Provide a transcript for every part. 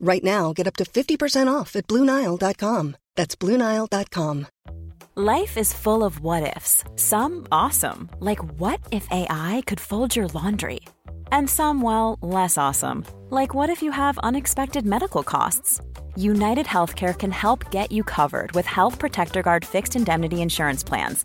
Right now, get up to 50% off at BlueNile.com. That's BlueNile.com. Life is full of what ifs. Some awesome, like what if AI could fold your laundry? And some, well, less awesome, like what if you have unexpected medical costs? United Healthcare can help get you covered with Health Protector Guard fixed indemnity insurance plans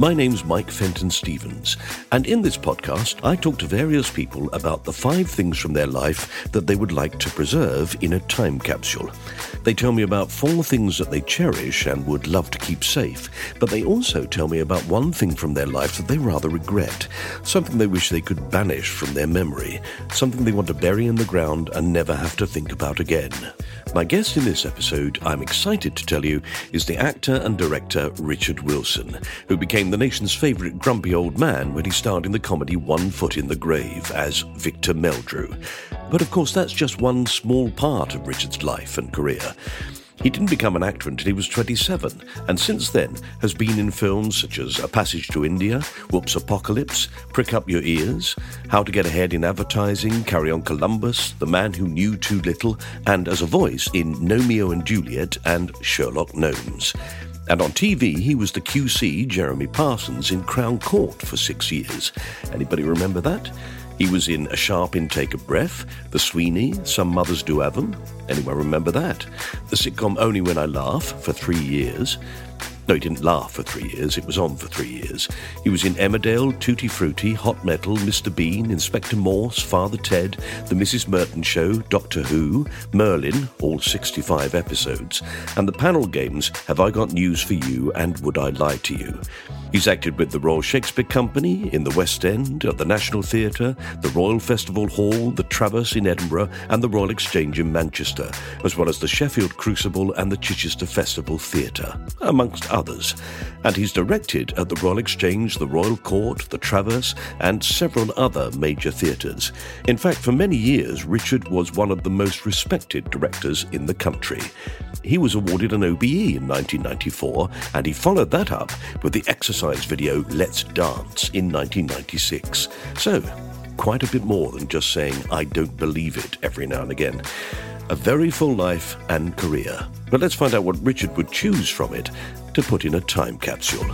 My name's Mike Fenton Stevens, and in this podcast, I talk to various people about the five things from their life that they would like to preserve in a time capsule. They tell me about four things that they cherish and would love to keep safe, but they also tell me about one thing from their life that they rather regret, something they wish they could banish from their memory, something they want to bury in the ground and never have to think about again. My guest in this episode, I'm excited to tell you, is the actor and director Richard Wilson, who became the nation's favourite grumpy old man when he starred in the comedy One Foot in the Grave as Victor Meldrew. But of course, that's just one small part of Richard's life and career. He didn't become an actor until he was 27, and since then has been in films such as A Passage to India, Whoops Apocalypse, Prick Up Your Ears, How to Get Ahead in Advertising, Carry On Columbus, The Man Who Knew Too Little, and as a voice in Gnomeo and Juliet and Sherlock Gnomes. And on TV, he was the QC Jeremy Parsons in Crown Court for six years. Anybody remember that? He was in A Sharp Intake of Breath, The Sweeney, Some Mothers Do Have Have 'em. Anyone remember that? The sitcom Only When I Laugh for three years. No, he didn't laugh for three years. It was on for three years. He was in Emmerdale, Tutti Frutti, Hot Metal, Mr. Bean, Inspector Morse, Father Ted, The Mrs. Merton Show, Doctor Who, Merlin, all 65 episodes, and the panel games Have I Got News for You and Would I Lie to You? He's acted with the Royal Shakespeare Company in the West End, at the National Theatre, the Royal Festival Hall, the Traverse in Edinburgh, and the Royal Exchange in Manchester, as well as the Sheffield Crucible and the Chichester Festival Theatre, amongst others. And he's directed at the Royal Exchange, the Royal Court, the Traverse, and several other major theatres. In fact, for many years, Richard was one of the most respected directors in the country. He was awarded an OBE in 1994, and he followed that up with the exercise video Let's Dance in 1996. So, quite a bit more than just saying, I don't believe it every now and again. A very full life and career. But let's find out what Richard would choose from it to put in a time capsule.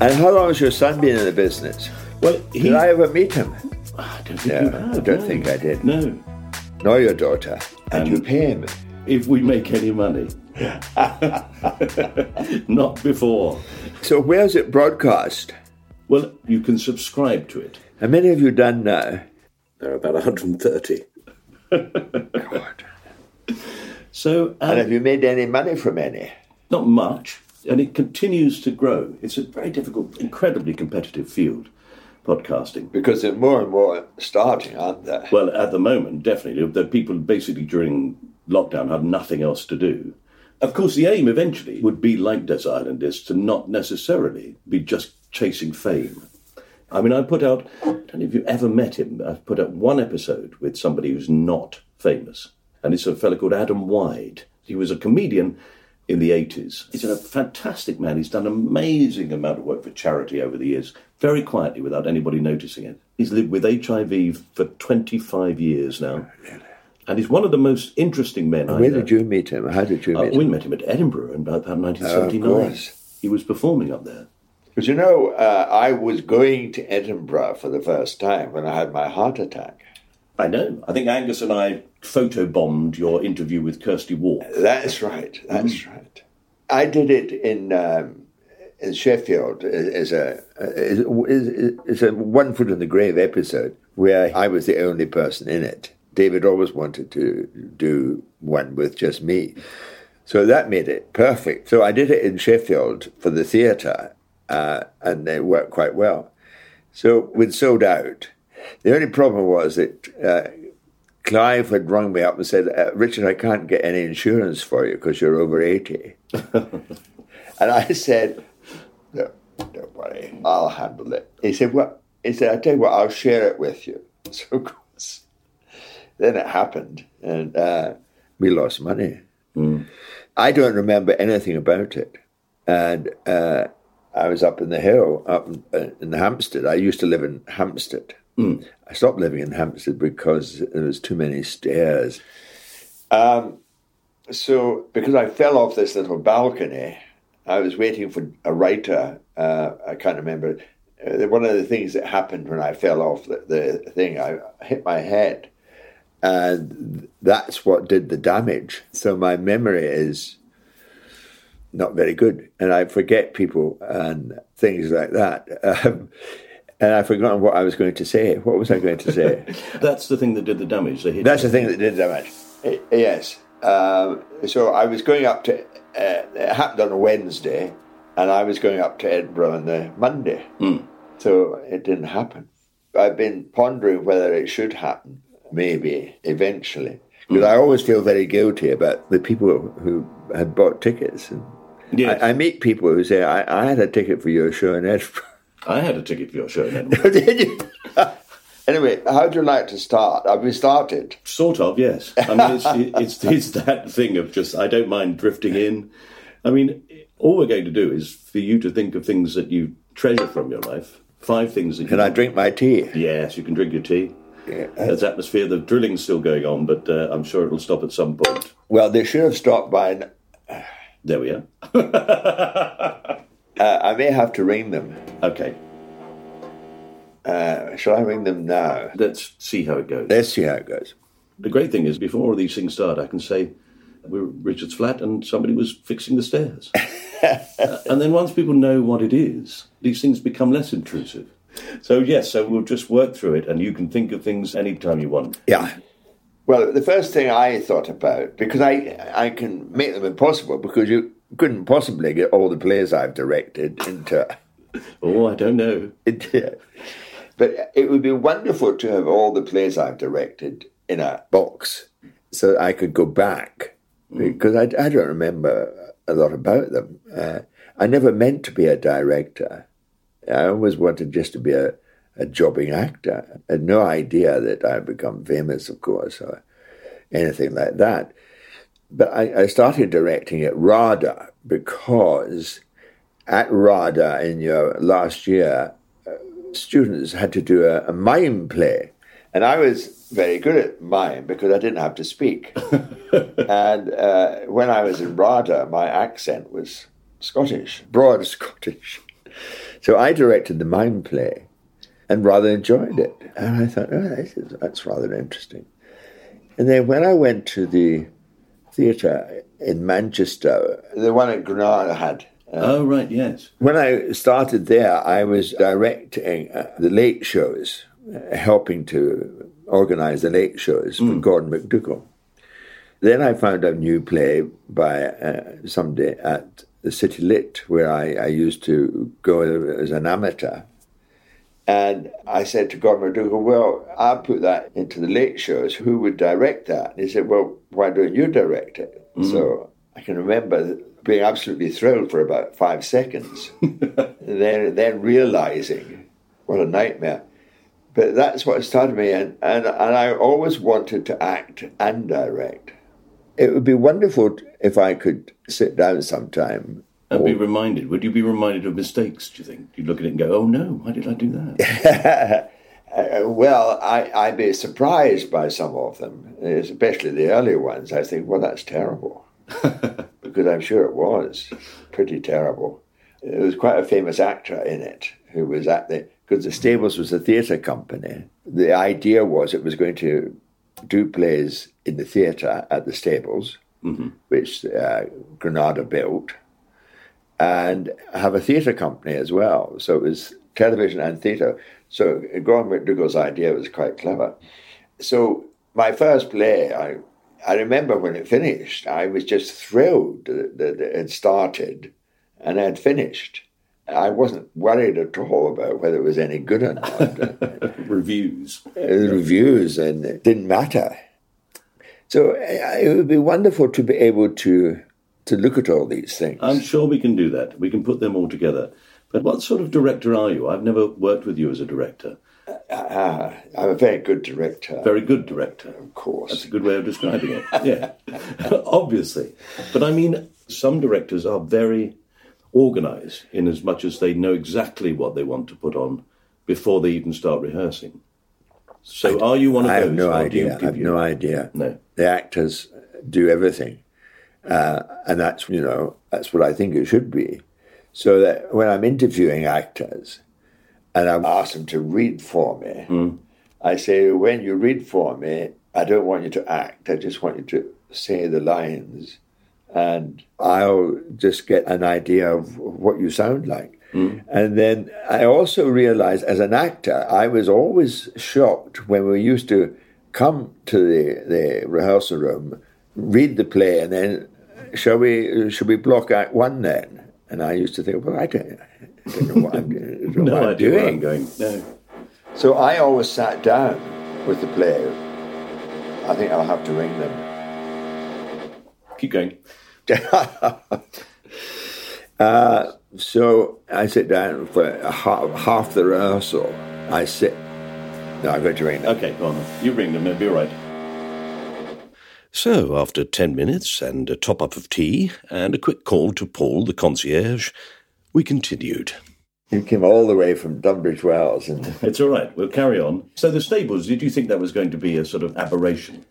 And how long has your son been in the business? Well, he, Did I ever meet him? I don't think Yeah, you have, I don't no. think I did. No. Nor your daughter. And Um, you pay him. If we make any money. Not before. So where's it broadcast? Well, you can subscribe to it. How many have you done now? There are about 130. God. So, And um, have you made any money from any? not much, and it continues to grow. It's a very difficult, incredibly competitive field, podcasting. Because there are more and more starting, aren't there? Well, at the moment, definitely. The people basically during lockdown had nothing else to do. Of course, the aim eventually would be, like Desert Island is, to not necessarily be just chasing fame. I mean, I put out, I don't know if you've ever met him, I've put out one episode with somebody who's not famous, and it's a fellow called Adam Wide. He was a comedian in the 80s. He's a fantastic man. He's done an amazing amount of work for charity over the years, very quietly without anybody noticing it. He's lived with HIV for 25 years now. And he's one of the most interesting men I Where did you meet him? How did you Uh, meet we him? met him at Edinburgh in about, about Oh, 1979. course. he was performing up there. Because you know, uh, I was going to Edinburgh for the first time when I had my heart attack. I know. I think Angus and I photobombed your interview with Kirsty Wark. That's right. That's right. I did it in um, in Sheffield as a as a one foot in the grave episode where I was the only person in it. David always wanted to do one with just me, so that made it perfect. So I did it in Sheffield for the theatre, uh, and they worked quite well. So we'd sold out. The only problem was that uh, Clive had rung me up and said, uh, Richard, I can't get any insurance for you because you're over 80. and I said, no, don't worry, I'll handle it. He said, well, he said, I tell you what, I'll share it with you. So, of course, then it happened and uh, we lost money. I don't remember anything about it. And uh, I was up in the hill, up in, uh, in Hampstead. I used to live in Hampstead. I stopped living in Hampstead because there was too many stairs. Um, so, because I fell off this little balcony, I was waiting for a writer. Uh, I can't remember. Uh, one of the things that happened when I fell off the, the thing, I hit my head, and that's what did the damage. So my memory is not very good, and I forget people and things like that. Um, and I've forgotten what I was going to say. What was I going to say? That's the thing that did the damage. That's the thing that did damage. Uh, Yes. Um, so I was going up to. Uh, it happened on a Wednesday, and I was going up to Edinburgh on the Monday. So it didn't happen. I've been pondering whether it should happen, maybe eventually, because I always feel very guilty about the people who had bought tickets. And Yes. I, I meet people who say, I, "I had a ticket for your show in Edinburgh." I had a ticket for your show in Edinburgh. Did you? anyway, how do you like to start? Have we started? Sort of, yes. I mean, it's, it's, it's that thing of just, I don't mind drifting in. I mean, all we're going to do is for you to think of things that you treasure from your life. Five things that you Can I drink my tea? Yes, you can drink your tea. There's atmosphere. The drilling's still going on, but uh, I'm sure it'll stop at some point. Well, they should have stopped by. n- There we are. Uh, I may have to ring them. Okay, Uh, shall I ring them now? let's see how it goes. Let's see how it goes. The great thing is, before all these things start, I can say we're Richard's flat and somebody was fixing the stairs. Uh, and then once people know what it is, these things become less intrusive. So, yes, so we'll just work through it and you can think of things anytime you want. Yeah. Well, the first thing I thought about, because I I can make them impossible, because you couldn't possibly get all the plays I've directed into. Oh, I don't know. into but it would be wonderful to have all the plays I've directed in a box, so I could go back, because I, I don't remember a lot about them. Uh, I never meant to be a director. I always wanted just to be a, a jobbing actor. I had no idea that I'd become famous, of course, or anything like that. But I, I started directing at RADA because at RADA in your last year, uh, students had to do a, a mime play. And I was very good at mime because I didn't have to speak. and uh, when I was in RADA, my accent was Scottish, broad Scottish. So I directed the mime play and rather enjoyed it. And I thought, oh, is, that's rather interesting. And then when I went to the theatre in Manchester, the one at Granada had. oh, right, yes. When I started there, I was directing uh, the late shows, uh, helping to organise the late shows for Gordon McDougall. Then I found a new play by uh, somebody at the City Lit, where I, I used to go as an amateur. And I said to Gordon McDougall, well, I'll put that into the late shows. Who would direct that? And he said, well, why don't you direct it? Mm-hmm. So I can remember being absolutely thrilled for about five seconds. then, then realizing what a nightmare. But that's what started me, and, and, and I always wanted to act and direct. It would be wonderful if I could sit down sometime. And be reminded. Would you be reminded of mistakes, do you think? You'd look at it and go, oh no, why did I do that? uh, well, I, I'd be surprised by some of them, especially the early ones. I think, well, that's terrible. because I'm sure it was pretty terrible. There was quite a famous actor in it who was at the, because the Stables was a theatre company. The idea was it was going to do plays in the theatre at the Stables, mm-hmm. which uh, Granada built, and have a theatre company as well. So it was television and theatre. So Gordon McDougall's idea was quite clever. So my first play, I I remember when it finished, I was just thrilled that, that it had started and had finished. I wasn't worried at all about whether it was any good or not. reviews. Uh, reviews, and it didn't matter. So uh, it would be wonderful to be able to to look at all these things. I'm sure we can do that. We can put them all together. But what sort of director are you? I've never worked with you as a director. Uh, I'm a very good director. Very good director. Of course. That's a good way of describing it. Yeah. Obviously. But I mean, some directors are very organized in as much as they know exactly what they want to put on before they even start rehearsing. So I, are you one of I those? have no idea. I have you... no idea. No. The actors do everything. Uh, and that's, you know, that's what I think it should be. So that when I'm interviewing actors and I'm asked them to read for me, mm. I say, when you read for me, I don't want you to act. I just want you to say the lines and I'll just get an idea of what you sound like. Mm. And then I also realized as an actor, I was always shocked when we used to come to the, the rehearsal room, read the play, and then shall we should we block out one then? And I used to think, well, I don't, I don't know what I'm, no what I'm doing. I'm going. No. So I always sat down with the player. I think I'll have to ring them. Keep going. uh, so I sit down for half, half the rehearsal. I sit. No, I've got to ring them. Okay, go on. You ring them. It'll be all right. So, after ten minutes and a top up of tea and a quick call to Paul, the concierge, we continued. You came all the way from Tunbridge Wells. And... it's all right. We'll carry on. So, the stables, did you think that was going to be a sort of aberration?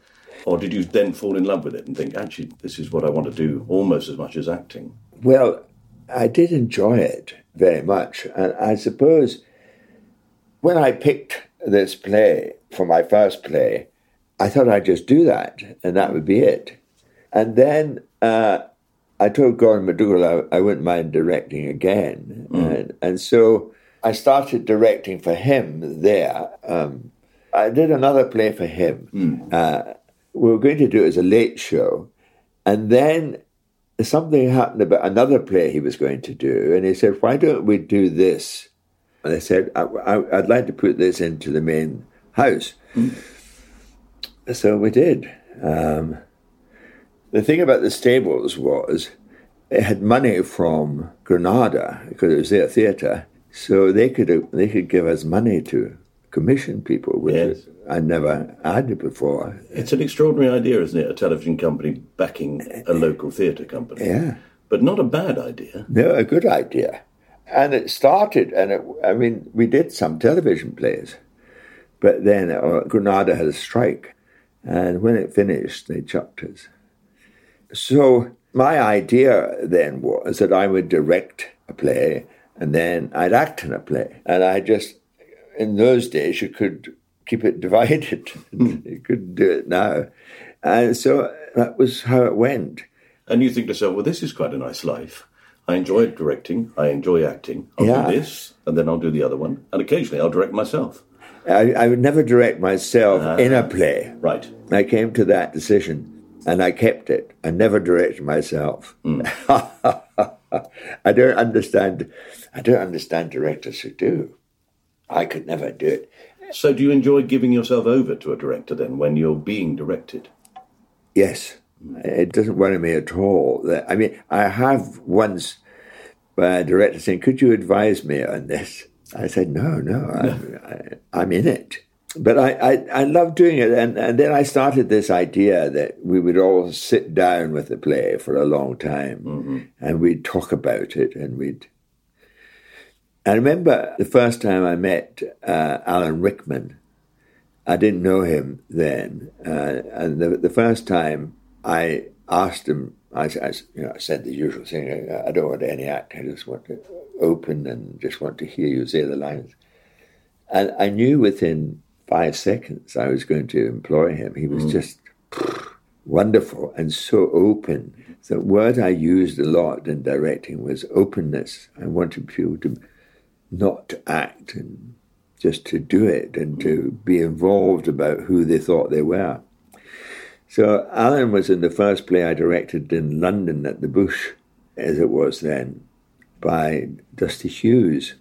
Or did you then fall in love with it and think, actually, this is what I want to do almost as much as acting? Well, I did enjoy it very much. And I suppose when I picked this play for my first play, I thought I'd just do that and that would be it. And then uh, I told Gordon McDougall I, I, wouldn't mind directing again. Mm. And, and so I started directing for him there. Um, I did another play for him. Mm. Uh, we were going to do it as a late show. And then something happened about another play he was going to do. And he said, Why don't we do this? And I said, I, would like to put this into the main house. Mm. So we did. Um, the thing about the stables was it had money from Granada because it was their theatre, so they could they could give us money to commission people, which yes. I never had before. It's an extraordinary idea, isn't it? A television company backing a local theatre company. Yeah. But not a bad idea. No, a good idea. And it started, and it, I mean, we did some television plays, but then uh, Granada had a strike, and when it finished, they chucked us. So my idea then was that I would direct a play, and then I'd act in a play, and I just in those days you could keep it divided. Hmm. you couldn't do it now. And so that was how it went. And you think to yourself, well, this is quite a nice life. I enjoy directing, I enjoy acting. I'll yeah. do this, and then I'll do the other one. And occasionally I'll direct myself. I, I would never direct myself uh, in a play. Right. I came to that decision and I kept it. I never directed myself. Mm. I don't understand. I don't understand directors who do. I could never do it. So, do you enjoy giving yourself over to a director then when you're being directed? Yes. It doesn't worry me at all. That I mean, I have once by a director saying, Could you advise me on this? I said, no, no, I'm, I, am in it. But I, I, I love doing it. And, and then I started this idea that we would all sit down with the play for a long time mm-hmm. and we'd talk about it and we'd. I remember the first time I met uh, Alan Rickman. I didn't know him then. Uh, and the, the first time I asked him, I, I, you know, I said the usual thing I, I don't want any act, I just want to open and just want to hear you say the lines. And I knew within five seconds I was going to employ him. He was mm. just wonderful and so open. The word I used a lot in directing was openness. I wanted people to not to act and just to do it and to be involved about who they thought they were. So Alan was in the first play I directed in London at the Bush, as it was then by Dusty Hughes,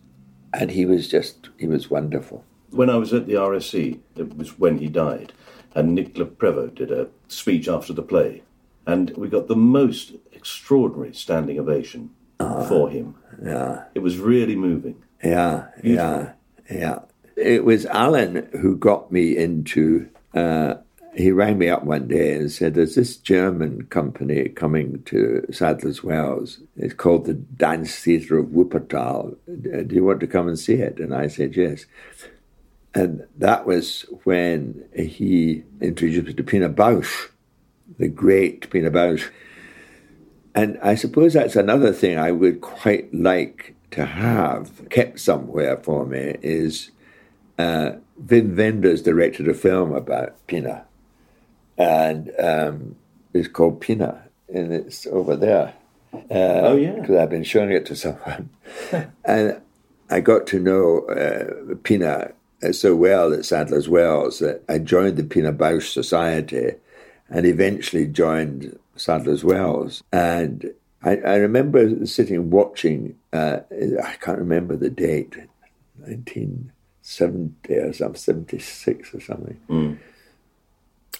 and he was just he was wonderful. When I was at the RSC, it was when he died, and Nicola Prevost did a speech after the play, and we got the most extraordinary standing ovation uh, for him. Yeah, it was really moving. Yeah, Beautiful. yeah, yeah. It was Alan who got me into uh, he rang me up one day and said, There's this German company coming to Sadler's Wells. It's called the Dance Theatre of Wuppertal. Uh, do you want to come and see it? And I said, Yes. And that was when he introduced me to Pina Bausch, the great Pina Bausch. And I suppose that's another thing I would quite like to have kept somewhere for me is uh, Wim directed a film about Pina and um, it's called Pina, and it's over there. Uh, oh yeah, because I've been showing it to someone, and I got to know uh, Pina so well at Sadler's Wells that I joined the Pina Bausch Society, and eventually joined Sadler's Wells. And I, I remember sitting watching. Uh, I can't remember the date, nineteen seventy or some seventy six or something. Mm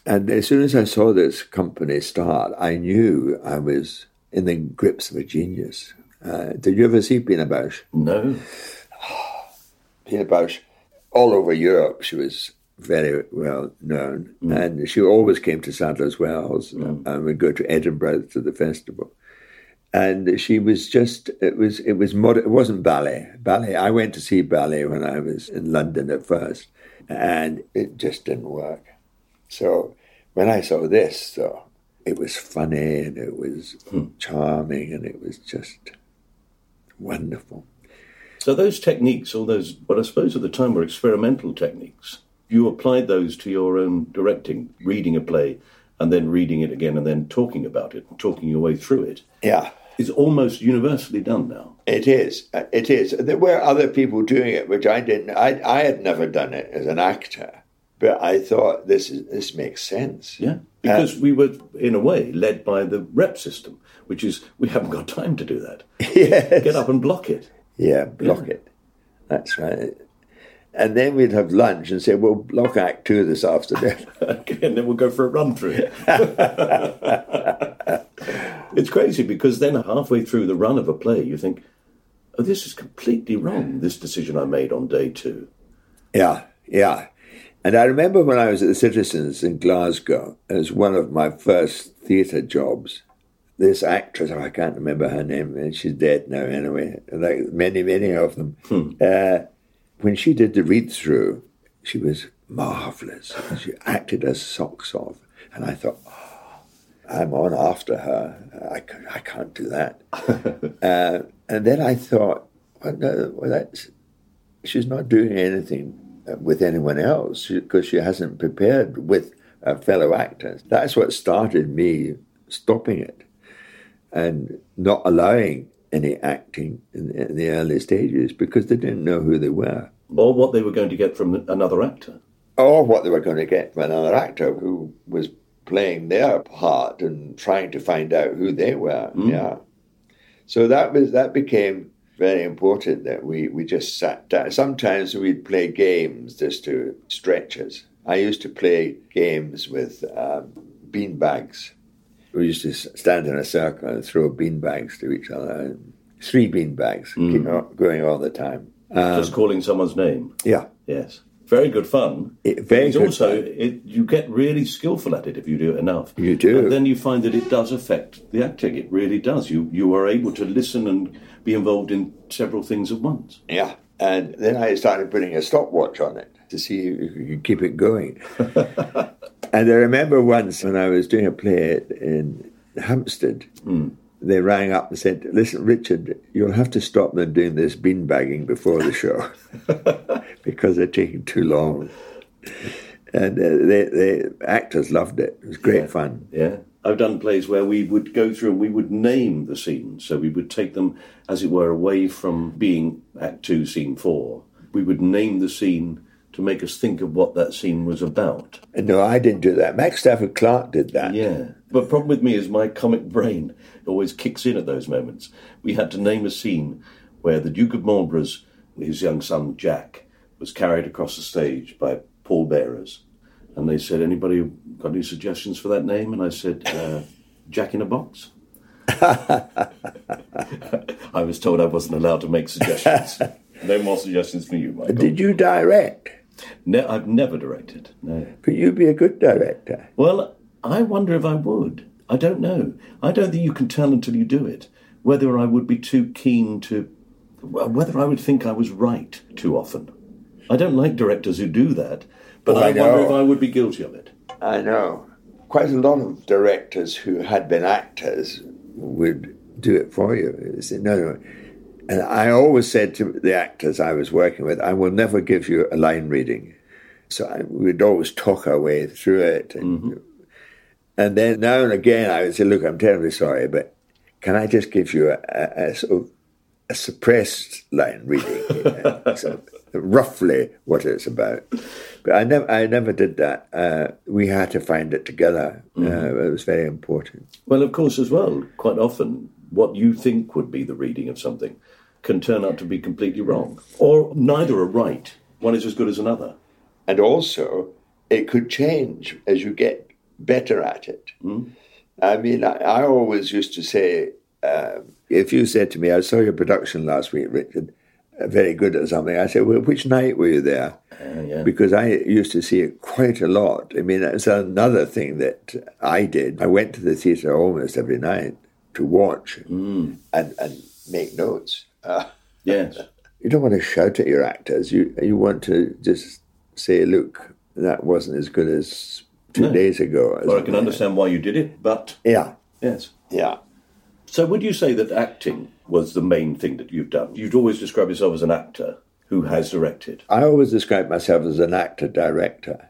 and as soon as I saw this company start, I knew I was in the grips of a genius. Uh, did you ever see Pina Bausch? No. Pina Bausch, all over Europe, she was very well known. Mm. And she always came to Sadler's Wells mm. and would go to Edinburgh to the festival. And she was just, it was, it was, mod- it wasn't ballet. Ballet, I went to see ballet when I was in London at first, and it just didn't work. So when I saw this, though, it was funny and it was hmm. charming and it was just wonderful. So those techniques, all those, what I suppose at the time were experimental techniques, you applied those to your own directing, reading a play and then reading it again and then talking about it, and talking your way through it. Yeah. It's almost universally done now. It is. It is. There were other people doing it, which I didn't. I, I had never done it as an actor. But I thought this is, this makes sense. Yeah, because uh, we were in a way led by the rep system, which is we haven't got time to do that. Yes. Get up and block it. Yeah, block yeah. it. That's right. And then we'd have lunch and say, "We'll block Act Two this afternoon." okay, and then we'll go for a run through. it's crazy because then halfway through the run of a play, you think, "Oh, this is completely wrong. This decision I made on day two. Yeah, yeah. And I remember when I was at the Citizens in Glasgow, as one of my first theatre jobs, this actress, oh, I can't remember her name, and she's dead now anyway, like many, many of them. Hmm. Uh, when she did the read through, she was marvellous. She acted her socks off. And I thought, oh, I'm on after her. I, I can't do that. uh, and then I thought, well, no, well, that's, she's not doing anything with anyone else because she hasn't prepared with a fellow actors. That's what started me stopping it and not allowing any acting in, in the early stages because they didn't know who they were. Or what they were going to get from another actor. Or what they were going to get from another actor who was playing their part and trying to find out who they were. Mm. Yeah. So that was that became very important that we, we just sat down. Sometimes we'd play games just to stretch us. I used to play games with um, bean bags. We used to stand in a circle and throw bean bags to each other. Three bean bags, mm. keep going all the time. Just calling someone's name. Yeah. Yes. Very good fun. It- very It's good also, fun. it, you get really skillful at it if you do it enough. You do. And then you find that it does affect the acting. It really does. You you are able to listen and be involved in several things at once. Yeah. And then I started putting a stopwatch on it to see if you could keep it going. and I remember once when I was doing a play in Hampstead, they rang up and said, Listen, Richard, you'll have to stop them doing this beanbagging before the show because they're taking too long. And uh, they, the actors loved it. It was great fun. Yeah. I've done plays where we would go through and we would name the scenes. So we would take them, as it were, away from being Act Two, Scene Four. We would name the scene to make us think of what that scene was about. And no, I didn't do that. Max Stafford Clark did that. Yeah. But problem with me is my comic brain always kicks in at those moments. We had to name a scene where the Duke of Marlborough's, his young son Jack, was carried across the stage by pallbearers. And they said, anybody got any suggestions for that name? And I said, uh, Jack in a Box. I was told I wasn't allowed to make suggestions. no more suggestions for you, Michael. Did you direct? No, I've never directed. No. But you'd be a good director. Well, I wonder if I would. I don't know. I don't think you can tell until you do it whether I would be too keen to, whether I would think I was right too often. I don't like directors who do that, but Oh, I, I wonder if I would be guilty of it. I know. Quite a lot of directors who had been actors would do it for you. Say, no, no. And I always said to the actors I was working with, I will never give you a line reading. So I, we'd always talk our way through it. And, mm-hmm. and then now and again, I would say, look, I'm terribly sorry, but can I just give you a, a, a sort of a suppressed line reading? you know, so roughly what it's about. But I never, I never did that. Uh, we had to find it together. Uh, it was very important. Well, of course, as well, quite often what you think would be the reading of something can turn out to be completely wrong, or neither are right. One is as good as another. And also, it could change as you get better at it. I mean, I, I always used to say, um, if you said to me, I saw your production last week, Richard, very good at something, I said, well, which night were you there? Uh, yeah. Because I used to see it quite a lot. I mean, it's another thing that I did. I went to the theatre almost every night to watch and, and make notes. Uh, Yes. you don't want to shout at your actors. You you want to just say, "Look, that wasn't as good as two No. days ago." Or I can understand why you did it, but Yeah, yes. yeah. So, would you say that acting was the main thing that you've done? You'd always describe yourself as an actor who has directed. I always describe myself as an actor director.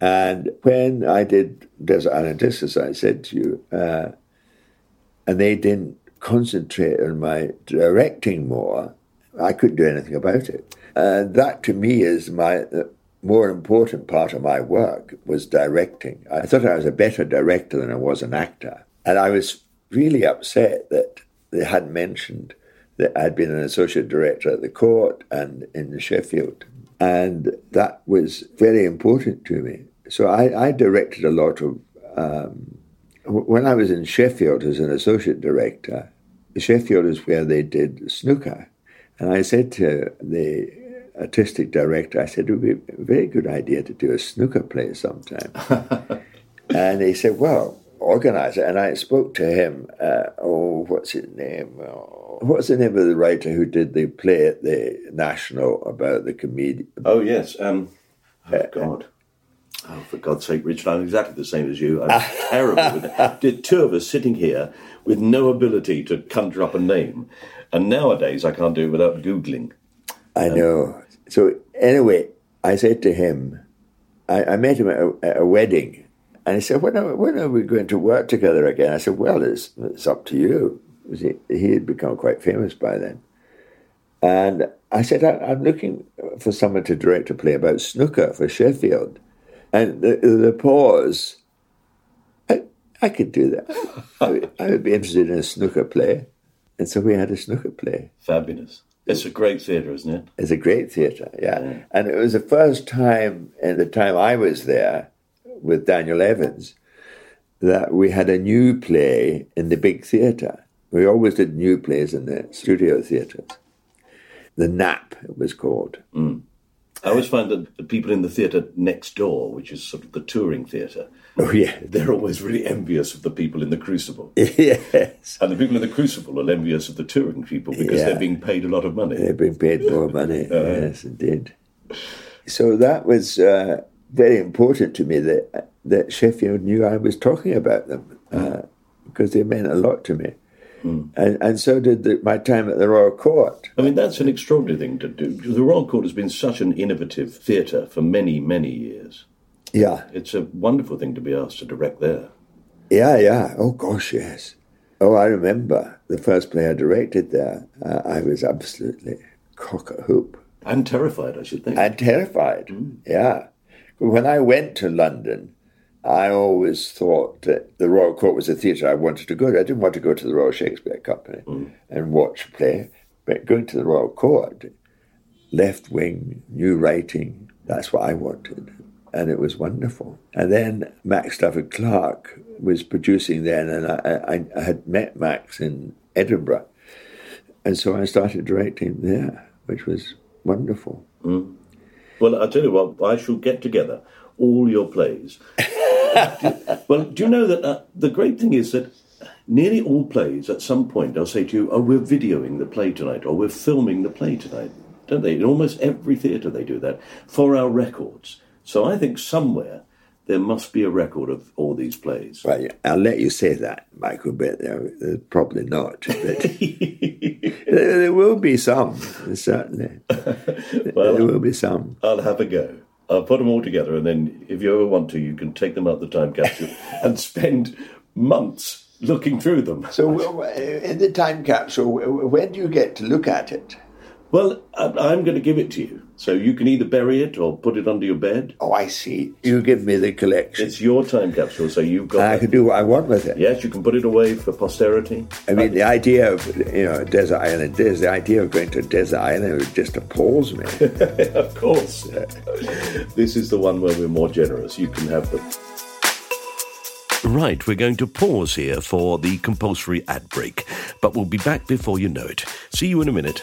And when I did Desert Island Discs, I said to you, uh, and they didn't concentrate on my directing more, I couldn't do anything about it. And that to me is my the more important part of my work was directing. I thought I was a better director than I was an actor. And I was really upset that they hadn't mentioned that I'd been an associate director at the court and in Sheffield. And that was very important to me. So I, I directed a lot of. Um, when I was in Sheffield as an associate director, Sheffield is where they did snooker. And I said to the artistic director, I said, it would be a very good idea to do a snooker play sometime. and he said, well, organize it. And I spoke to him, uh, oh, what's his name? Oh, what's the name of the writer who did the play at the National about the comedian? Oh, yes. Um, oh, God. Oh, for God's sake, Richard, I'm exactly the same as you. I'm terrible with it. Did two of us sitting here with no ability to conjure up a name. And nowadays, I can't do it without Googling. I know. So anyway, I said to him, I, I met him at a, at a wedding, and he said, when are, when are we going to work together again? I said, well, it's, it's up to you. He, he had become quite famous by then. And I said, I, I'm looking for someone to direct a play about snooker for Sheffield. And the, the pause, I, I could do that. I, would- I would be interested in a snooker play. And so we had a snooker play. Fabulous. It's a great theatre, isn't it? It's a great theatre, yeah. And it was the first time in the time I was there with Daniel Evans that we had a new play in the big theatre. We always did new plays in the studio theatres. the Nap, it was called. Mm. I always find that the people in the theatre next door, which is sort of the touring theatre, oh yeah, they're always really envious of the people in the Crucible. yes, and the people in the Crucible are envious of the touring people because yeah. they're being paid a lot of money. They're being paid more money. uh, yes, indeed. So that was uh, very important to me that that Sheffield knew I was talking about them uh, because they meant a lot to me. Mm. And, and so did the, my time at the Royal Court. I mean, that's an extraordinary thing to do. The Royal Court has been such an innovative theatre for many, many years. Yeah. It's a wonderful thing to be asked to direct there. Yeah, yeah. Oh, gosh, yes. Oh, I remember the first play I directed there. Uh, I was absolutely cock a hoop. And terrified, I should think. And terrified, mm. yeah. When I went to London, I always thought that the Royal Court was a theatre I wanted to go to. I didn't want to go to the Royal Shakespeare Company mm. and watch a play, but going to the Royal Court, left wing, new writing, that's what I wanted. And it was wonderful. And then Max Stafford Clark was producing then, and I, I, I had met Max in Edinburgh. And so I started directing there, which was wonderful. Mm. Well, I'll tell you what, I shall get together all your plays. well, do you know that uh, the great thing is that nearly all plays at some point they'll say to you, oh, we're videoing the play tonight, or we're filming the play tonight, don't they? In almost every theatre they do that for our records. So I think somewhere there must be a record of all these plays. Well, I'll let you say that, Michael, but uh, probably not. But there will be some, certainly. well, there will be some. I'll have a go. I'll put them all together, and then if you ever want to, you can take them out of the time capsule and spend months looking through them. So, in the time capsule, when do you get to look at it? Well, I'm going to give it to you. So you can either bury it or put it under your bed. Oh, I see. You give me the collection. It's your time capsule, so you've got. I can do what I want with it. Yes, you can put it away for posterity. I mean, the idea of you know desert island is the idea of going to a desert island just appalls me. of course, this is the one where we're more generous. You can have them. Right, we're going to pause here for the compulsory ad break, but we'll be back before you know it. See you in a minute.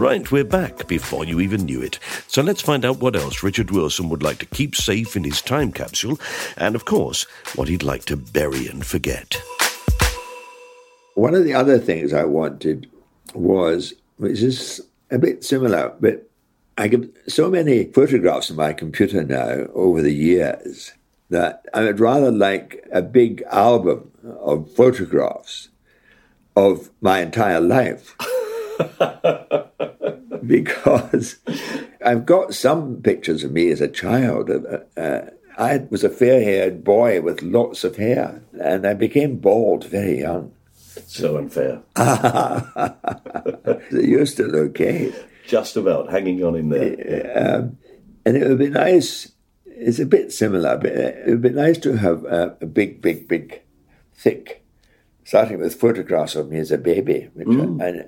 Right, we're back before you even knew it. So let's find out what else Richard Wilson would like to keep safe in his time capsule, and of course, what he'd like to bury and forget. One of the other things I wanted was, which is a bit similar, but I get so many photographs on my computer now over the years that I would rather like a big album of photographs of my entire life. because I've got some pictures of me as a child. Uh, uh I was a fair haired boy with lots of hair, and I became bald very young. So unfair. You're still okay. Just about hanging on in there. Um, and it would be nice. It's a bit similar, but it would be nice to have a, a big, big, big, thick, starting with photographs of me as a baby. Which Mm. I, I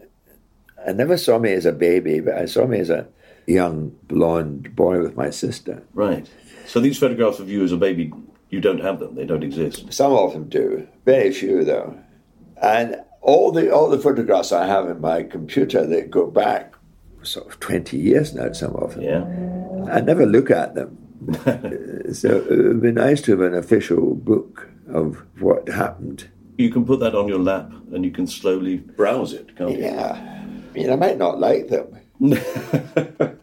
never saw me as a baby, but I saw me as a young blonde boy with my sister. Right. So these photographs of you as a baby, you don't have them. They don't exist. Some of them do, very few though. And all the all the photographs I have in my computer that go back sort of twenty years now. Some of them. Yeah. I never look at them. so it would be nice to have an official book of what happened. You can put that on your lap and you can slowly browse it, can't you? Yeah. I mean, I might not like them. and,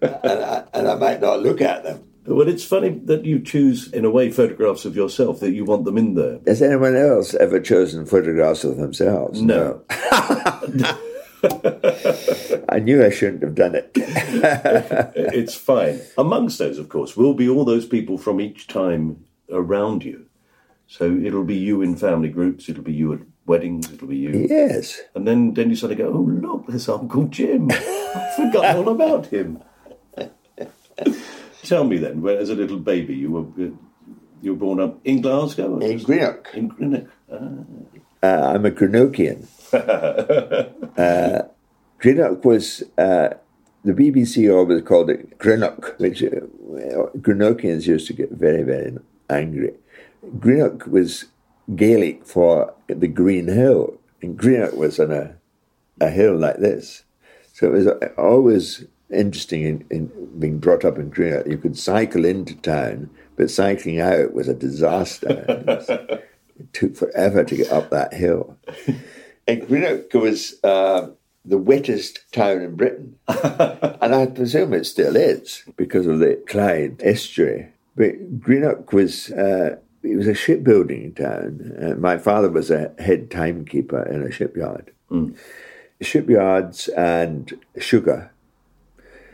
I, and I might not look at them. Well, it's funny that you choose, in a way, photographs of yourself, that you want them in there. Has anyone else ever chosen photographs of themselves? No. I knew I shouldn't have done it. it's fine. Amongst those, of course, will be all those people from each time around you. So it'll be you in family groups, it'll be you at weddings, it'll be you. Yes. And then, then you suddenly go, oh, look, there's Uncle Jim. I forgot all about him. Tell me then, when, as a little baby, you were you were born up in Glasgow? In Greenock. In Greenock. Uh, I'm a Greenockian. uh, Greenock was, uh, the BBC always called it Greenock, which uh, Greenockians used to get very, very angry. Greenock was Gaelic for the Green Hill, and Greenock was on a, a hill like this. So it was always interesting in, in being brought up in Greenock. You could cycle into town, but cycling out was a disaster. it took forever to get up that hill. And Greenock was uh, the wettest town in Britain. and I presume it still is because of the Clyde estuary. But Greenock was. Uh, it was a shipbuilding town. Uh, my father was a head timekeeper in a shipyard. Shipyards and sugar.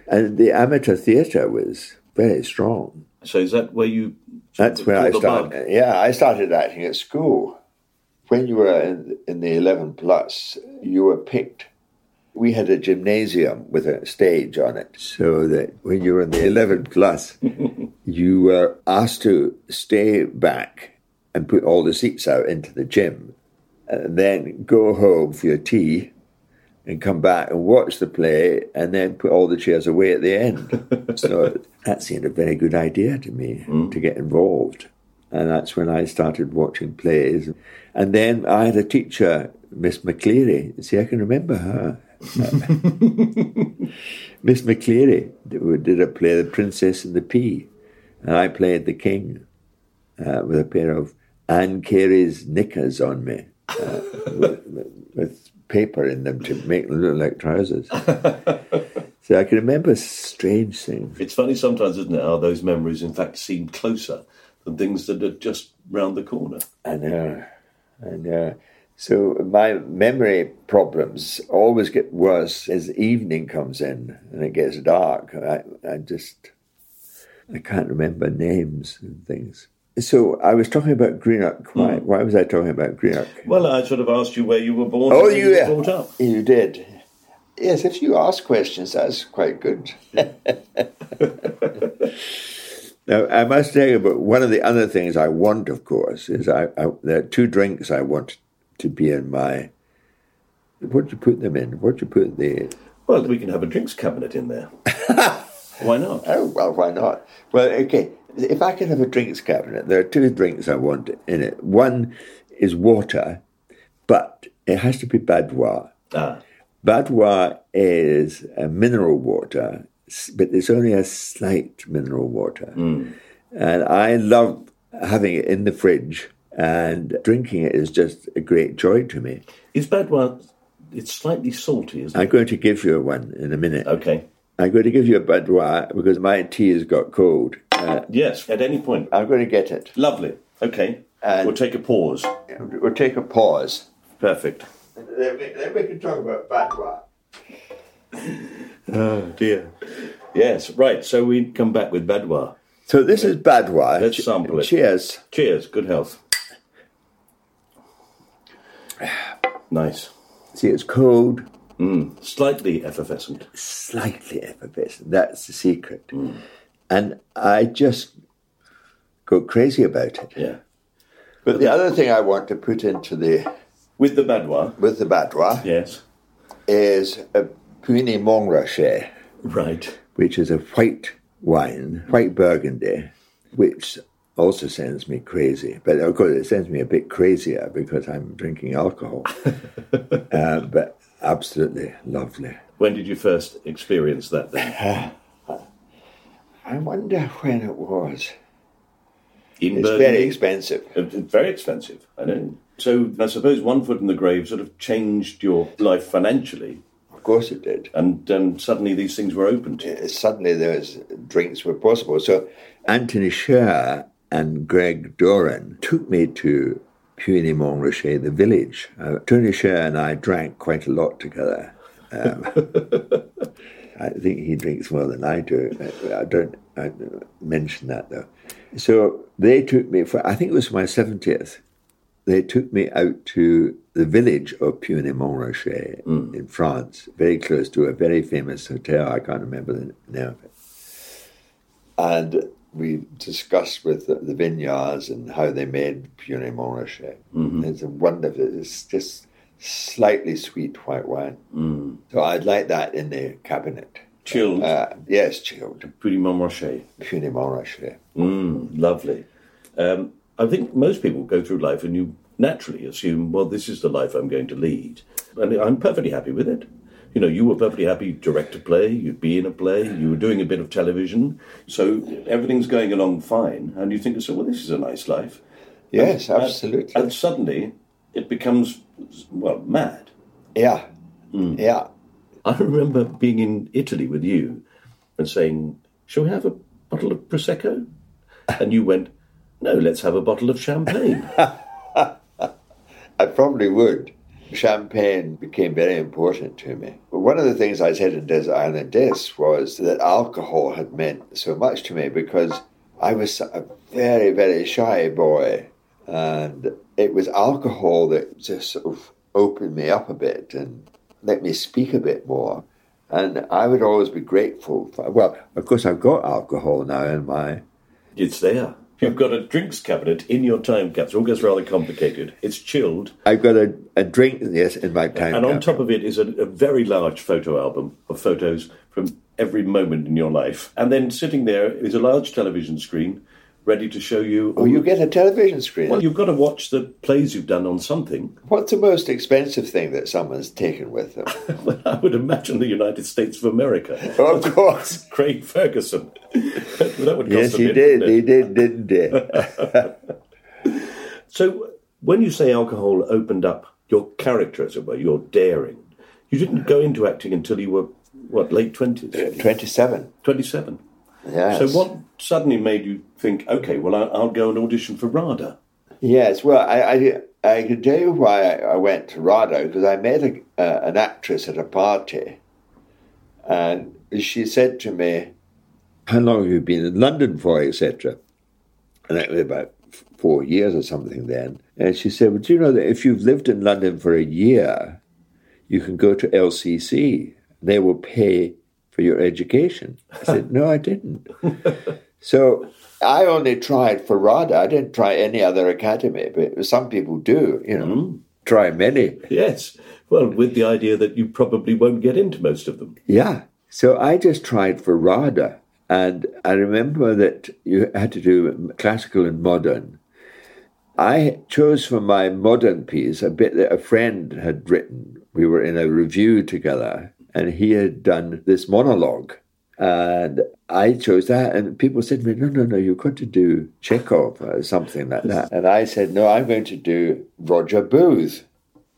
And the amateur theatre was very strong. So is that where you? That's where I the bug? started. Yeah, I started acting at school. When you were in, in the 11 plus, you were picked. We had a gymnasium with a stage on it, so that when you were in the 11 plus, you were asked to stay back and put all the seats out into the gym, and then go home for your tea and come back and watch the play and then put all the chairs away at the end. so that seemed a very good idea to me mm. to get involved. And that's when I started watching plays. And then I had a teacher, Miss McCleary. See, I can remember her. Miss McCleary did a play, The Princess and the Pea. And I played the king uh, with a pair of Anne Carey's knickers on me uh, with, with paper in them to make them look like trousers. so I can remember strange things. It's funny sometimes, isn't it, how those memories in fact seem closer than things that are just round the corner. I know, I know. So my memory problems always get worse as evening comes in and it gets dark. I, I just, I can't remember names and things. So I was talking about Greenock. Hmm. Why, why was I talking about Greenock? Well, I sort of asked you where you were born. Oh, you, yeah. brought up. You did. Yes, if you ask questions, that's quite good. now, I must tell you about one of the other things I want, of course, is I, I there are two drinks I want to be in my. What do you put them in? What do you put there? Well, we can have a drinks cabinet in there. Why not? Oh well, why not? Well, okay. If I can have a drinks cabinet, there are two drinks I want in it. One is water, but it has to be Badoit. Ah, Badoit is a mineral water, but it's only a slight mineral water. And I love having it in the fridge, and drinking it is just a great joy to me. is Badoit? It's slightly salty, isn't I'm it? going to give you one in a minute. Okay. I'm going to give you a Badoit because my tea has got cold. Uh, Yes, at any point. I'm going to get it. Lovely. Okay. And- we'll take a pause. We'll take a pause. Perfect. Then we, then we can talk about Badoit. Oh dear. Yes, right. So we come back with Badoit. So this is Badoit. Let's sample it. Cheers. Cheers. Good health. Nice. See, it's cold. Mm. Slightly effervescent. Slightly effervescent. That's the secret. Mm. And I just go crazy about it. Yeah. But the other thing I want to put into the with the Badoit, with the Badoit, yes, is a Puligny-Montrachet, right, which is a white wine, white Burgundy, which also sends me crazy. But of course, it sends me a bit crazier because I'm drinking alcohol. uh, but absolutely lovely. When did you first experience that? Then? I wonder when it was. In it's Burgundy? very expensive. Uh, very expensive. I know. So I suppose one foot in the grave sort of changed your life financially. Of course it did. And um, suddenly these things were open to you. Suddenly those drinks were possible. So Anthony Sher and Greg Doran took me to Puligny-Montrachet, the village. Uh, Tony Sher and I drank quite a lot together. Um, I think he drinks more than I do. I don't I mention that though. So they took me for, I think it was my 70th, they took me out to the village of Puligny-Montrachet mm. in France, very close to a very famous hotel. I can't remember the name of it. And we discussed with the, the vineyards and how they made Puligny-Montrachet. Mm-hmm. It's a wonderful, it's just slightly sweet white wine. Mm. So I'd like that in the cabinet. Chilled? Uh, yes, chilled. Puligny-Montrachet. Puisne Montrachet. Mm, lovely. Um, I think most people go through life and you naturally assume, well, this is the life I'm going to lead. And I'm perfectly happy with it. You know, you were perfectly happy, you'd direct a play, you'd be in a play, you were doing a bit of television. So everything's going along fine. And you think, so, well, this is a nice life. Yes, and, absolutely. And, and, suddenly it becomes, well, mad. Yeah. Mm. Yeah. I remember being in Italy with you and saying, shall we have a bottle of Prosecco? And you went, no, let's have a bottle of champagne. I probably would. Champagne became very important to me. One of the things I said in Desert Island Discs was that alcohol had meant so much to me because I was a very, very shy boy. And it was alcohol that just sort of opened me up a bit and let me speak a bit more. And I would always be grateful. For, well, of course, I've got alcohol now in my. It's there. You've got a drinks cabinet in your time capsule. It gets rather complicated. It's chilled. I've got a, a drink, yes, in my time And on top of it is a, a very large photo album of photos from every moment in your life. And then sitting there is a large television screen ready to show you. Oh, you get a television screen. Well, you've got to watch the plays you've done on something. What's the most expensive thing that someone's taken with them? well, I would imagine the United States of America. Of course, Craig Ferguson. that would cost yes, he bit, did. He did, didn't he? so, when you say alcohol opened up your character, as it were, your daring, you didn't go into acting until you were what late twenties? Uh, twenty-seven. Twenty-seven. Yes. So what suddenly made you think, okay, well, I'll, I'll go and audition for RADA? Yes, well, I, I, I can tell you why I, I went to RADA, because I met a, uh, an actress at a party, and she said to me, how long have you been in London for, etc.? And that was about four years or something then. And she said, well, do you know that if you've lived in London for a year, you can go to LCC. They will pay for your education. I said, No, I didn't. so I only tried for RADA. I didn't try any other academy, but some people do, you know, mm. try many. Yes. Well, with the idea that you probably won't get into most of them. Yeah. So I just tried for RADA. And I remember that you had to do classical and modern. I chose for my modern piece a bit that a friend had written. We were in a review together, and he had done this monologue. And I chose that, and people said to me, No, no, no, you've got to do Chekhov or something like that. And I said, No, I'm going to do Roger Booth.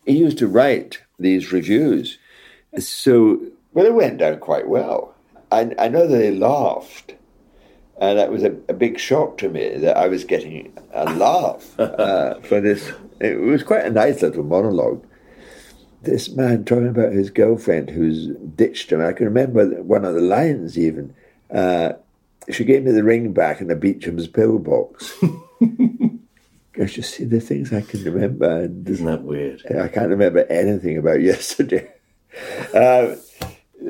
He used to write these reviews. So, well, it went down quite well. I, I know they laughed, and that was a, a, big shock to me that I was getting a laugh uh, for this. It was quite a nice little monologue this man talking about his girlfriend who's ditched him. I can remember one of the lines even. Uh, she gave me the ring back in the Beecham's pillbox. Gosh, you see the things I can remember, and Isn't that weird? I can't remember anything about yesterday. uh,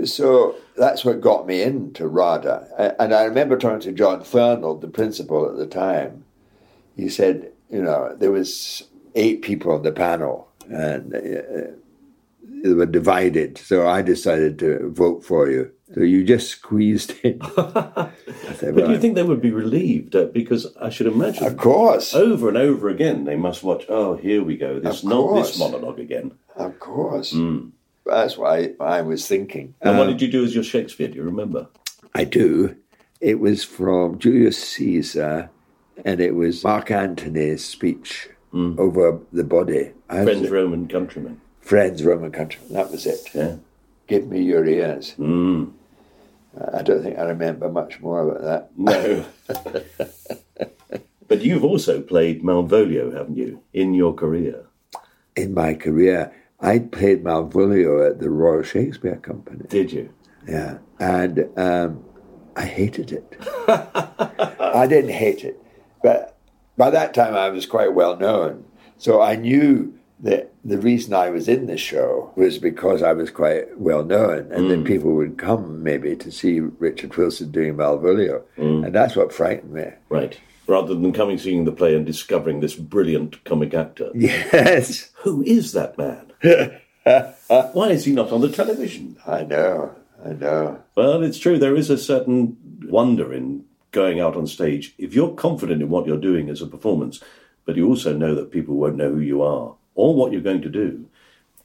so that's what got me into RADA. A- And I remember talking to John Fernald, the principal at the time. He said, you know, there was eight people on the panel, and uh, they were divided. So I decided to vote for you. So you just squeezed in. Said, But do you think they would be relieved? Uh, because I should imagine, of course, over and over again, they must watch. Oh, here we go. This not this monologue again. of course. That's why I was thinking. And what Um, did you do as your Shakespeare? Do you remember? I do. It was from Julius Caesar, and it was Mark Antony's speech over the body. Friends, Roman countrymen. Friends, Roman country. That was it. Yeah. Give me your ears. Mm. I don't think I remember much more about that. No. but you've also played Malvolio, haven't you, in your career? In my career, I played Malvolio at the Royal Shakespeare Company. Did you? Yeah, and um, I hated it. I didn't hate it, but by that time I was quite well known, so I knew that the reason I was in the show was because I was quite well known, and then mm. people would come maybe to see Richard Wilson doing Malvolio, mm. and that's what frightened me. Right. Rather than coming seeing the play and discovering this brilliant comic actor. Yes, Who is that man? Why is he not on the television? I know, I know. Well, it's true. There is a certain wonder in going out on stage. If you're confident in what you're doing as a performance, but you also know that people won't know who you are or what you're going to do,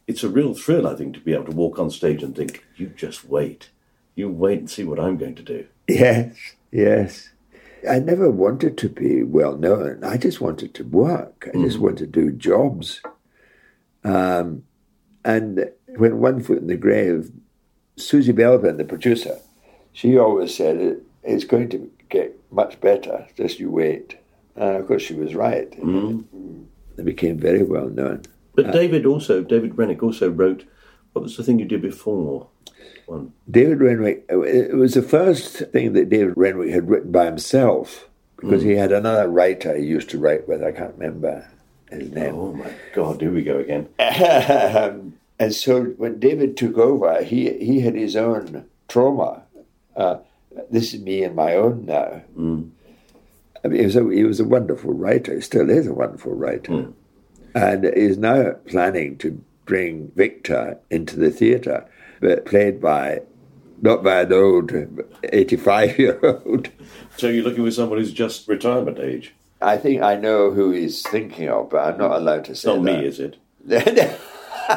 it's a real thrill, I think, to be able to walk on stage and think, you just wait. You wait and see what I'm going to do. Yes, yes. I never wanted to be well known. I just wanted to work. I just wanted to do jobs. Um, and when One Foot in the Grave, Susie Belbin, the producer, she always said it, it's going to get much better. Just you wait. And of course, she was right. They became very well known. But uh, David also, David Renwick also wrote, what was the thing you did before? One. David Renwick, uh, it was the first thing that David Renwick had written by himself because he hmm. had another writer he used to write with. I can't remember his name. Oh my God, here we go again. And so when David took over, he, he had his own trauma. Uh, this is me and my own now. Hmm. I mean, he was, a, he was a wonderful writer. He still is a wonderful writer. Hmm. And is now planning to bring Victor into the theatre, but played by, not by an old 85 year old. So you're looking for someone who's just retirement age. I think I know who he's thinking of, but I'm not allowed to say not that. me, is it?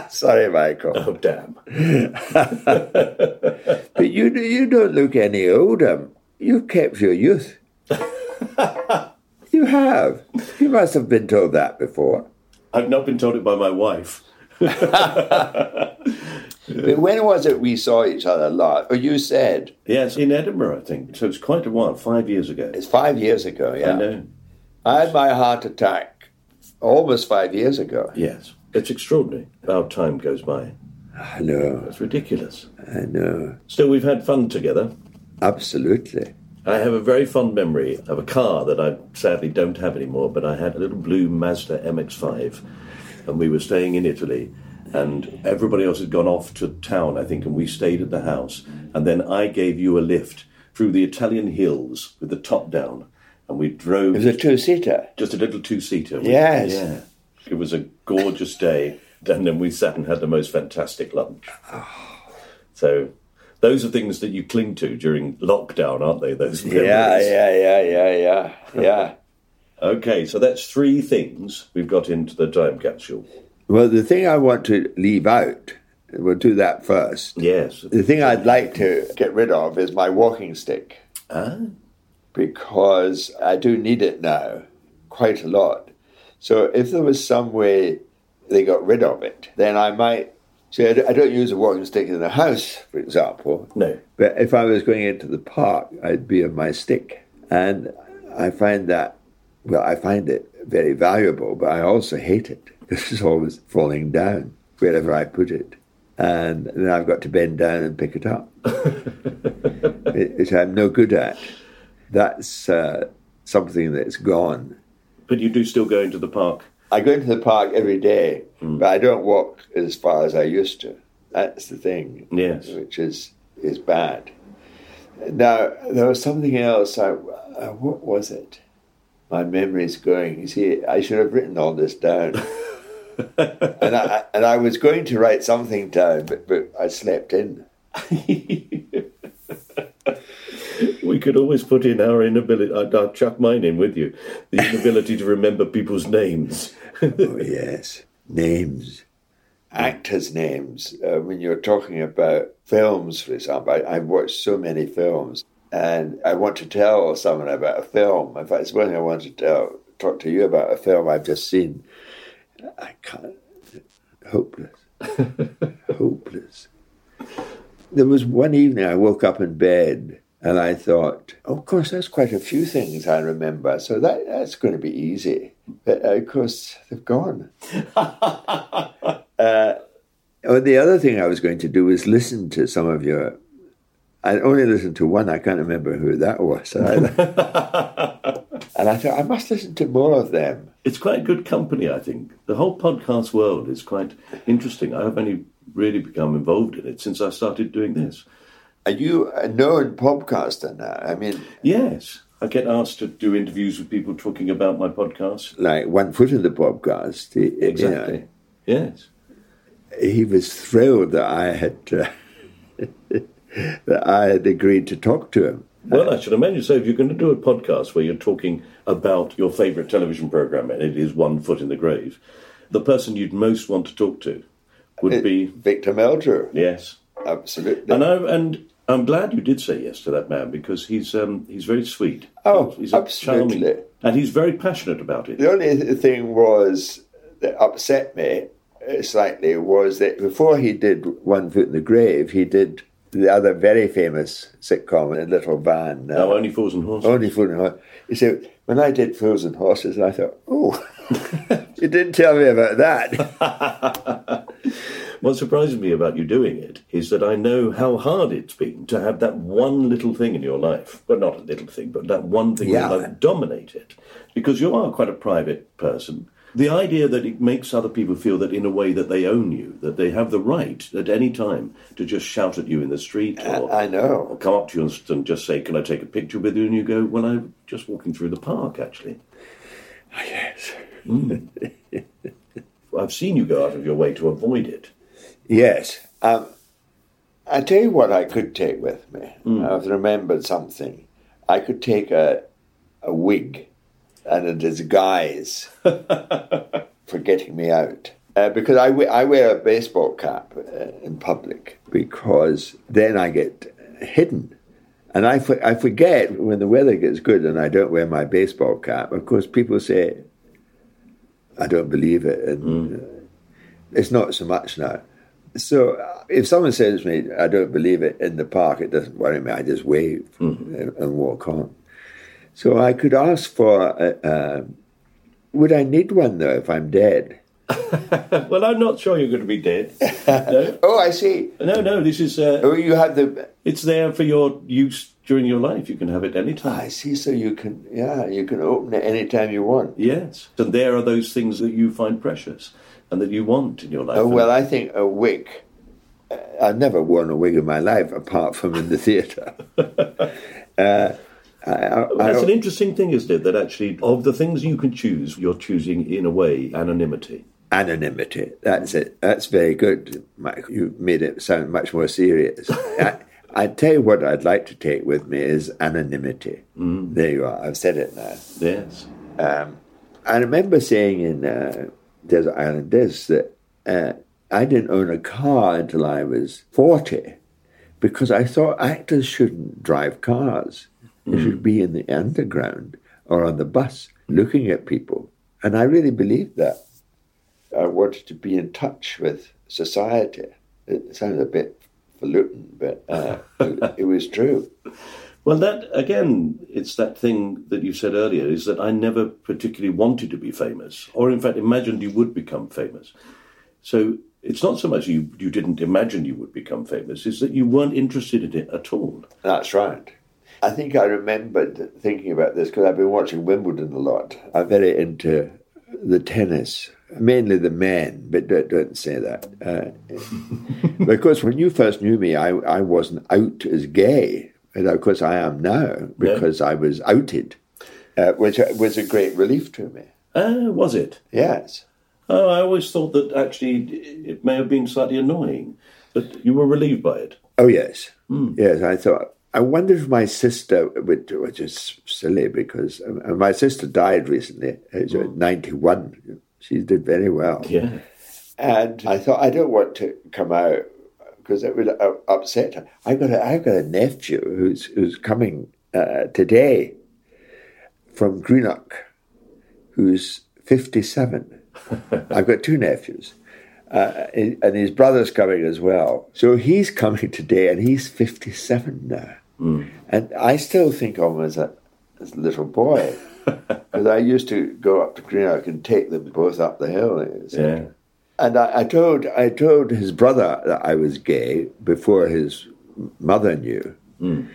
Sorry, Michael. Oh, damn. But you you don't look any older. You've kept your youth. you have. You must have been told that before. I've not been told it by my wife. When was it we saw each other last? Or oh, you said Yes, in Edinburgh, I think. So it's quite a while, five years ago. it's five years ago. Yeah, I know. I had my heart attack almost five years ago. Yes. It's extraordinary how time goes by. I know. It's ridiculous. I know. Still, we've had fun together. Absolutely. I have a very fond memory of a car that I sadly don't have anymore, but I had a little blue Mazda MX5, and we were staying in Italy, and everybody else had gone off to town, I think, and we stayed at the house. And then I gave you a lift through the Italian hills with the top down, and we drove It was a two seater. just a little two seater. Yes. Yeah. It was a gorgeous day. And then we sat and had the most fantastic lunch. Oh. So those are things that you cling to during lockdown, aren't they? Those memories. Yeah, yeah, yeah, yeah, yeah, yeah. Okay, so that's three things we've got into the time capsule. Well, the thing I want to leave out, we'll do that first. Yes. The thing I'd like to get rid of is my walking stick. Ah, because I do need it now quite a lot. So if there was some way they got rid of it, then I might. See, I don't- I don't use a walking stick in the house, for example. no. But if I was going into the park, I'd be on my stick. And I find that, well, I find it very valuable, but I also hate it because it's always falling down wherever I put it. And then I've got to bend down and pick it up, which I'm no good at. That's uh, something that's gone. But you do still go into the park. I go into the park every day, Hmm. but I don't walk as far as I used to. That's the thing. Yes. Which is is bad. Now there was something else. I, uh, what was it? My memory's going. You see, I should have written all this down. and I and I was going to write something down, but, but I slept in. We could always put in our inability. I'd, I'd chuck mine in with you. The inability to remember people's names. oh yes, names, actors' names. Uh, when you're talking about films, for example, I, I've watched so many films, and I want to tell someone about a film. In fact, it's one thing I want to tell, talk to you about a film I've just seen. I can't. Hopeless. Hopeless. There was one evening I woke up in bed and I thought, oh, of course, there's quite a few things I remember, so that that's going to be easy. But uh, of course, they've gone. uh, oh, the other thing I was going to do was listen to some of your. I only listened to one. I can't remember who that was. and I thought I must listen to more of them. It's quite good company, I think. The whole podcast world is quite interesting. I've only really become involved in it since I started doing this. Are you uh, a known podcaster now? Uh, I mean, Yes. I get asked to do interviews with people talking about my podcast. like one foot in the podcast. he- you know, Exactly. Yes. he was thrilled that I had uh, that I had agreed to talk to him. Well, I should imagine so. If you're going to do a podcast where you're talking about your favourite television programme and it is One Foot in the Grave, the person you'd most want to talk to would eh, be Victor Meldrew. yes. Absolutely. And I and I'm glad you did say yes to that man because he's um, he's very sweet. Oh, he's absolutely. charming, and he's very passionate about it. The only thing was that upset me uh, slightly was that before he did One Foot in the Grave, he did the other very famous sitcom, A Little Van. uh, Now only fools and horses. Only Fools and Horses. He said, when I did Fools and Horses, I thought, oh, you didn't tell me about that. What surprises me about you doing it is that I know how hard it's been to have that one little thing in your life. Well, not a little thing, but that one thing Yeah. life dominate it. Because you are quite a private person. The idea that it makes other people feel that in a way that they own you, that they have the right at any time to just shout at you in the street or, I know. or come up to you and- and just say, Can I take a picture with you? And you go, Well, I'm just walking through the park, actually. Ah, yes. Hmm. I've seen you go out of your way to avoid it. Yes. Um, I tell you what I could take with me. I've remembered something. I could take a, a wig and a disguise for getting me out. Uh, because I we- I wear a baseball cap uh, in public because then I get hidden. And I, for, I forget when the weather gets good and I don't wear my baseball cap. Of course, people say, I don't believe it. And uh, it's not so much now. So uh, if someone says to me, I don't believe it in the park, it doesn't worry me. I just wave and, and walk on. So I could ask for, a, uh, would I need one though if I'm dead? Well, I'm not sure you're going to be dead. no, Oh, I see. no, no. This is uh, Oh, you have the. it's there for your use during your life. You can have it anytime. I see. So you can, yeah, you can open it anytime you want. Yes, and there are those things that you find precious and that you want in your life. Oh well, I think a wig. uh, I've never worn a wig in my life apart from in the theatre. uh, I, I, That's I- an interesting thing, isn't it? That actually, of the things you can choose, you're choosing in a way anonymity. anonymity. That's it. That's very good, Mike. You made it sound much more serious. I, tell you what I'd like to take with me is anonymity. There you are. I've said it now. Yes. Um, I remember saying in uh, Desert Island Discs that uh, I didn't own a car until I was 40 because I thought actors shouldn't drive cars. They should be in the underground or on the bus looking at people. And I really believed that. I wanted to be in touch with society. It sounds a bit falutin, but uh, it, it was true. Well, that again, it's that thing that you said earlier is that I never particularly wanted to be famous, or in fact imagined you would become famous. So it's not so much you you didn't imagine you would become famous; is that you weren't interested in it at all. That's right. I think I remembered thinking about this because I've been watching Wimbledon a lot. I'm very into the tennis, mainly the men, but don't, don't say that. Uh, because when you first knew me, I, I wasn't out as gay. And of course, I am now because yeah. I was outed, uh, which was a great relief to me. Uh, was it? Yes. Oh, I always thought that actually it may have been slightly annoying, but you were relieved by it. Oh, yes. Mm. Yes, I thought, I wonder if my sister, which is silly because uh, my sister died recently, at oh. 91. She did very well. Yeah. And I thought, I don't want to come out because it would uh, upset her. I've got a, I've got a nephew who's, who's coming uh, today from Greenock who's 57. I've got two nephews. Uh, and his brother's coming as well. So he's coming today, and he's 57 now. Mm. And I still think of him as a, as a little boy. Because I used to go up to Greenock and take them both up the hill. Yeah. And I, I, told I told his brother that I was gay before his mother knew, mm.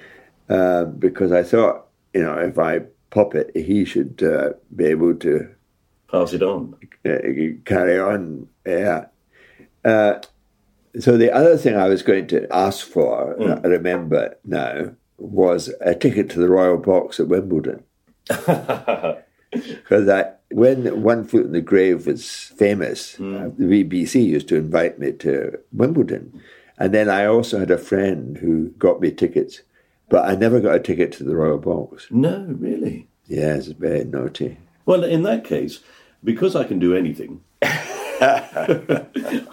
uh, because I thought, you know, if I pop it, he should uh, be able to pass it on, uh, carry on. Yeah. Uh, so the other thing I was going to ask for, mm. I remember now, was a ticket to the Royal Box at Wimbledon. Because when One Foot in the Grave was famous, mm. uh, the BBC used to invite me to Wimbledon. And then I also had a friend who got me tickets, but I never got a ticket to the Royal Box. No, really? Yes, very naughty. Well, in that case, because I can do anything,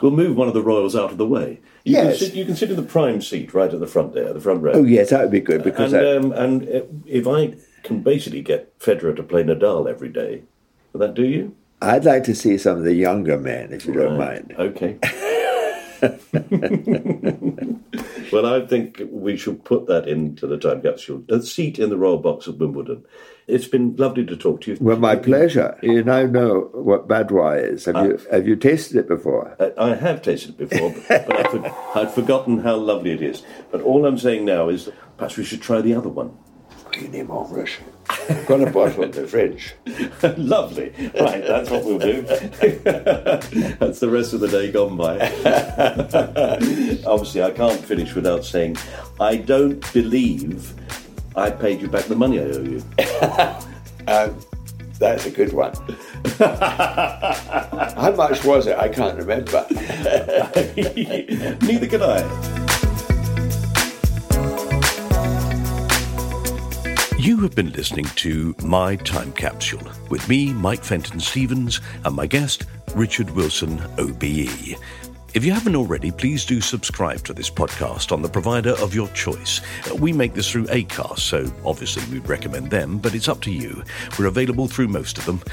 we'll move one of the royals out of the way. You yes. Can sit, you can sit in the prime seat right at the front there, the front row. Oh, yes, that would be good. because And, I... um, and if I can basically get Federer to play Nadal every day, will that do you? I'd like to see some of the younger men, if you right. don't mind. Okay. well, I think we should put that into the time capsule. A seat in the royal box at Wimbledon. It's been lovely to talk to you. Well, my pleasure. You now know what Badoit is. Have, uh, you, have you tasted it before? I have tasted it before, but, but I'd, I'd forgotten how lovely it is. But all I'm saying now is perhaps we should try the other one. Need more Russian. Got a bottle in the fridge. Lovely. Right, that's what we'll do. that's the rest of the day gone by. Obviously, I can't finish without saying I don't believe I paid you back the money I owe you. um, that's a good one. How much was it? I can't remember. Neither can I. You have been listening to My Time Capsule with me, Mike Fenton Stevens, and my guest, Richard Wilson, OBE. If you haven't already, please do subscribe to this podcast on the provider of your choice. Uh, we make this through Acast, so obviously we'd recommend them, but it's up to you. We're available through most of them.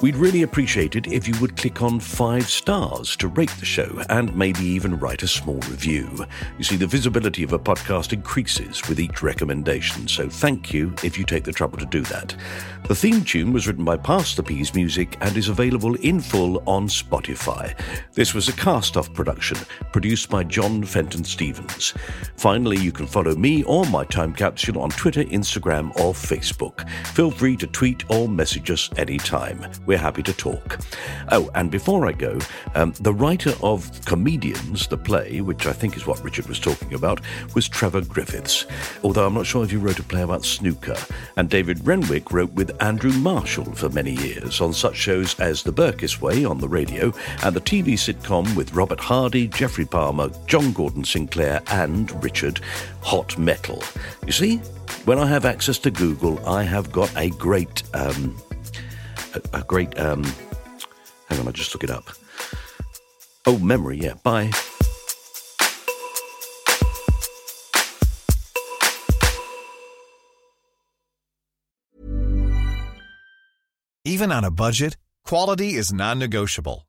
We'd really appreciate it if you would click on five stars to rate the show and maybe even write a small review. You see, the visibility of a podcast increases with each recommendation, so thank you if you take the trouble to do that. The theme tune was written by Pass the Peas Music and is available in full on Spotify. This was a cast off production produced by John Fenton Stevens. Finally, you can follow me or my time capsule on Twitter, Instagram, or Facebook. Feel free to tweet or message us anytime. We're happy to talk. Oh, and before I go, um, the writer of Comedians, the play, which I think is what Richard was talking about, was Trevor Griffiths. Although I'm not sure if he wrote a play about snooker. And David Renwick wrote with Andrew Marshall for many years on such shows as The Burkiss Way on the radio and the TV sitcom with Robert Hardy, Geoffrey Palmer, John Gordon Sinclair, and Richard Hot Metal. You see, when I have access to Google, I have got a great, um, a, a great, um, hang on, I just look it up. Oh, memory, yeah, bye. Even on a budget, quality is non-negotiable.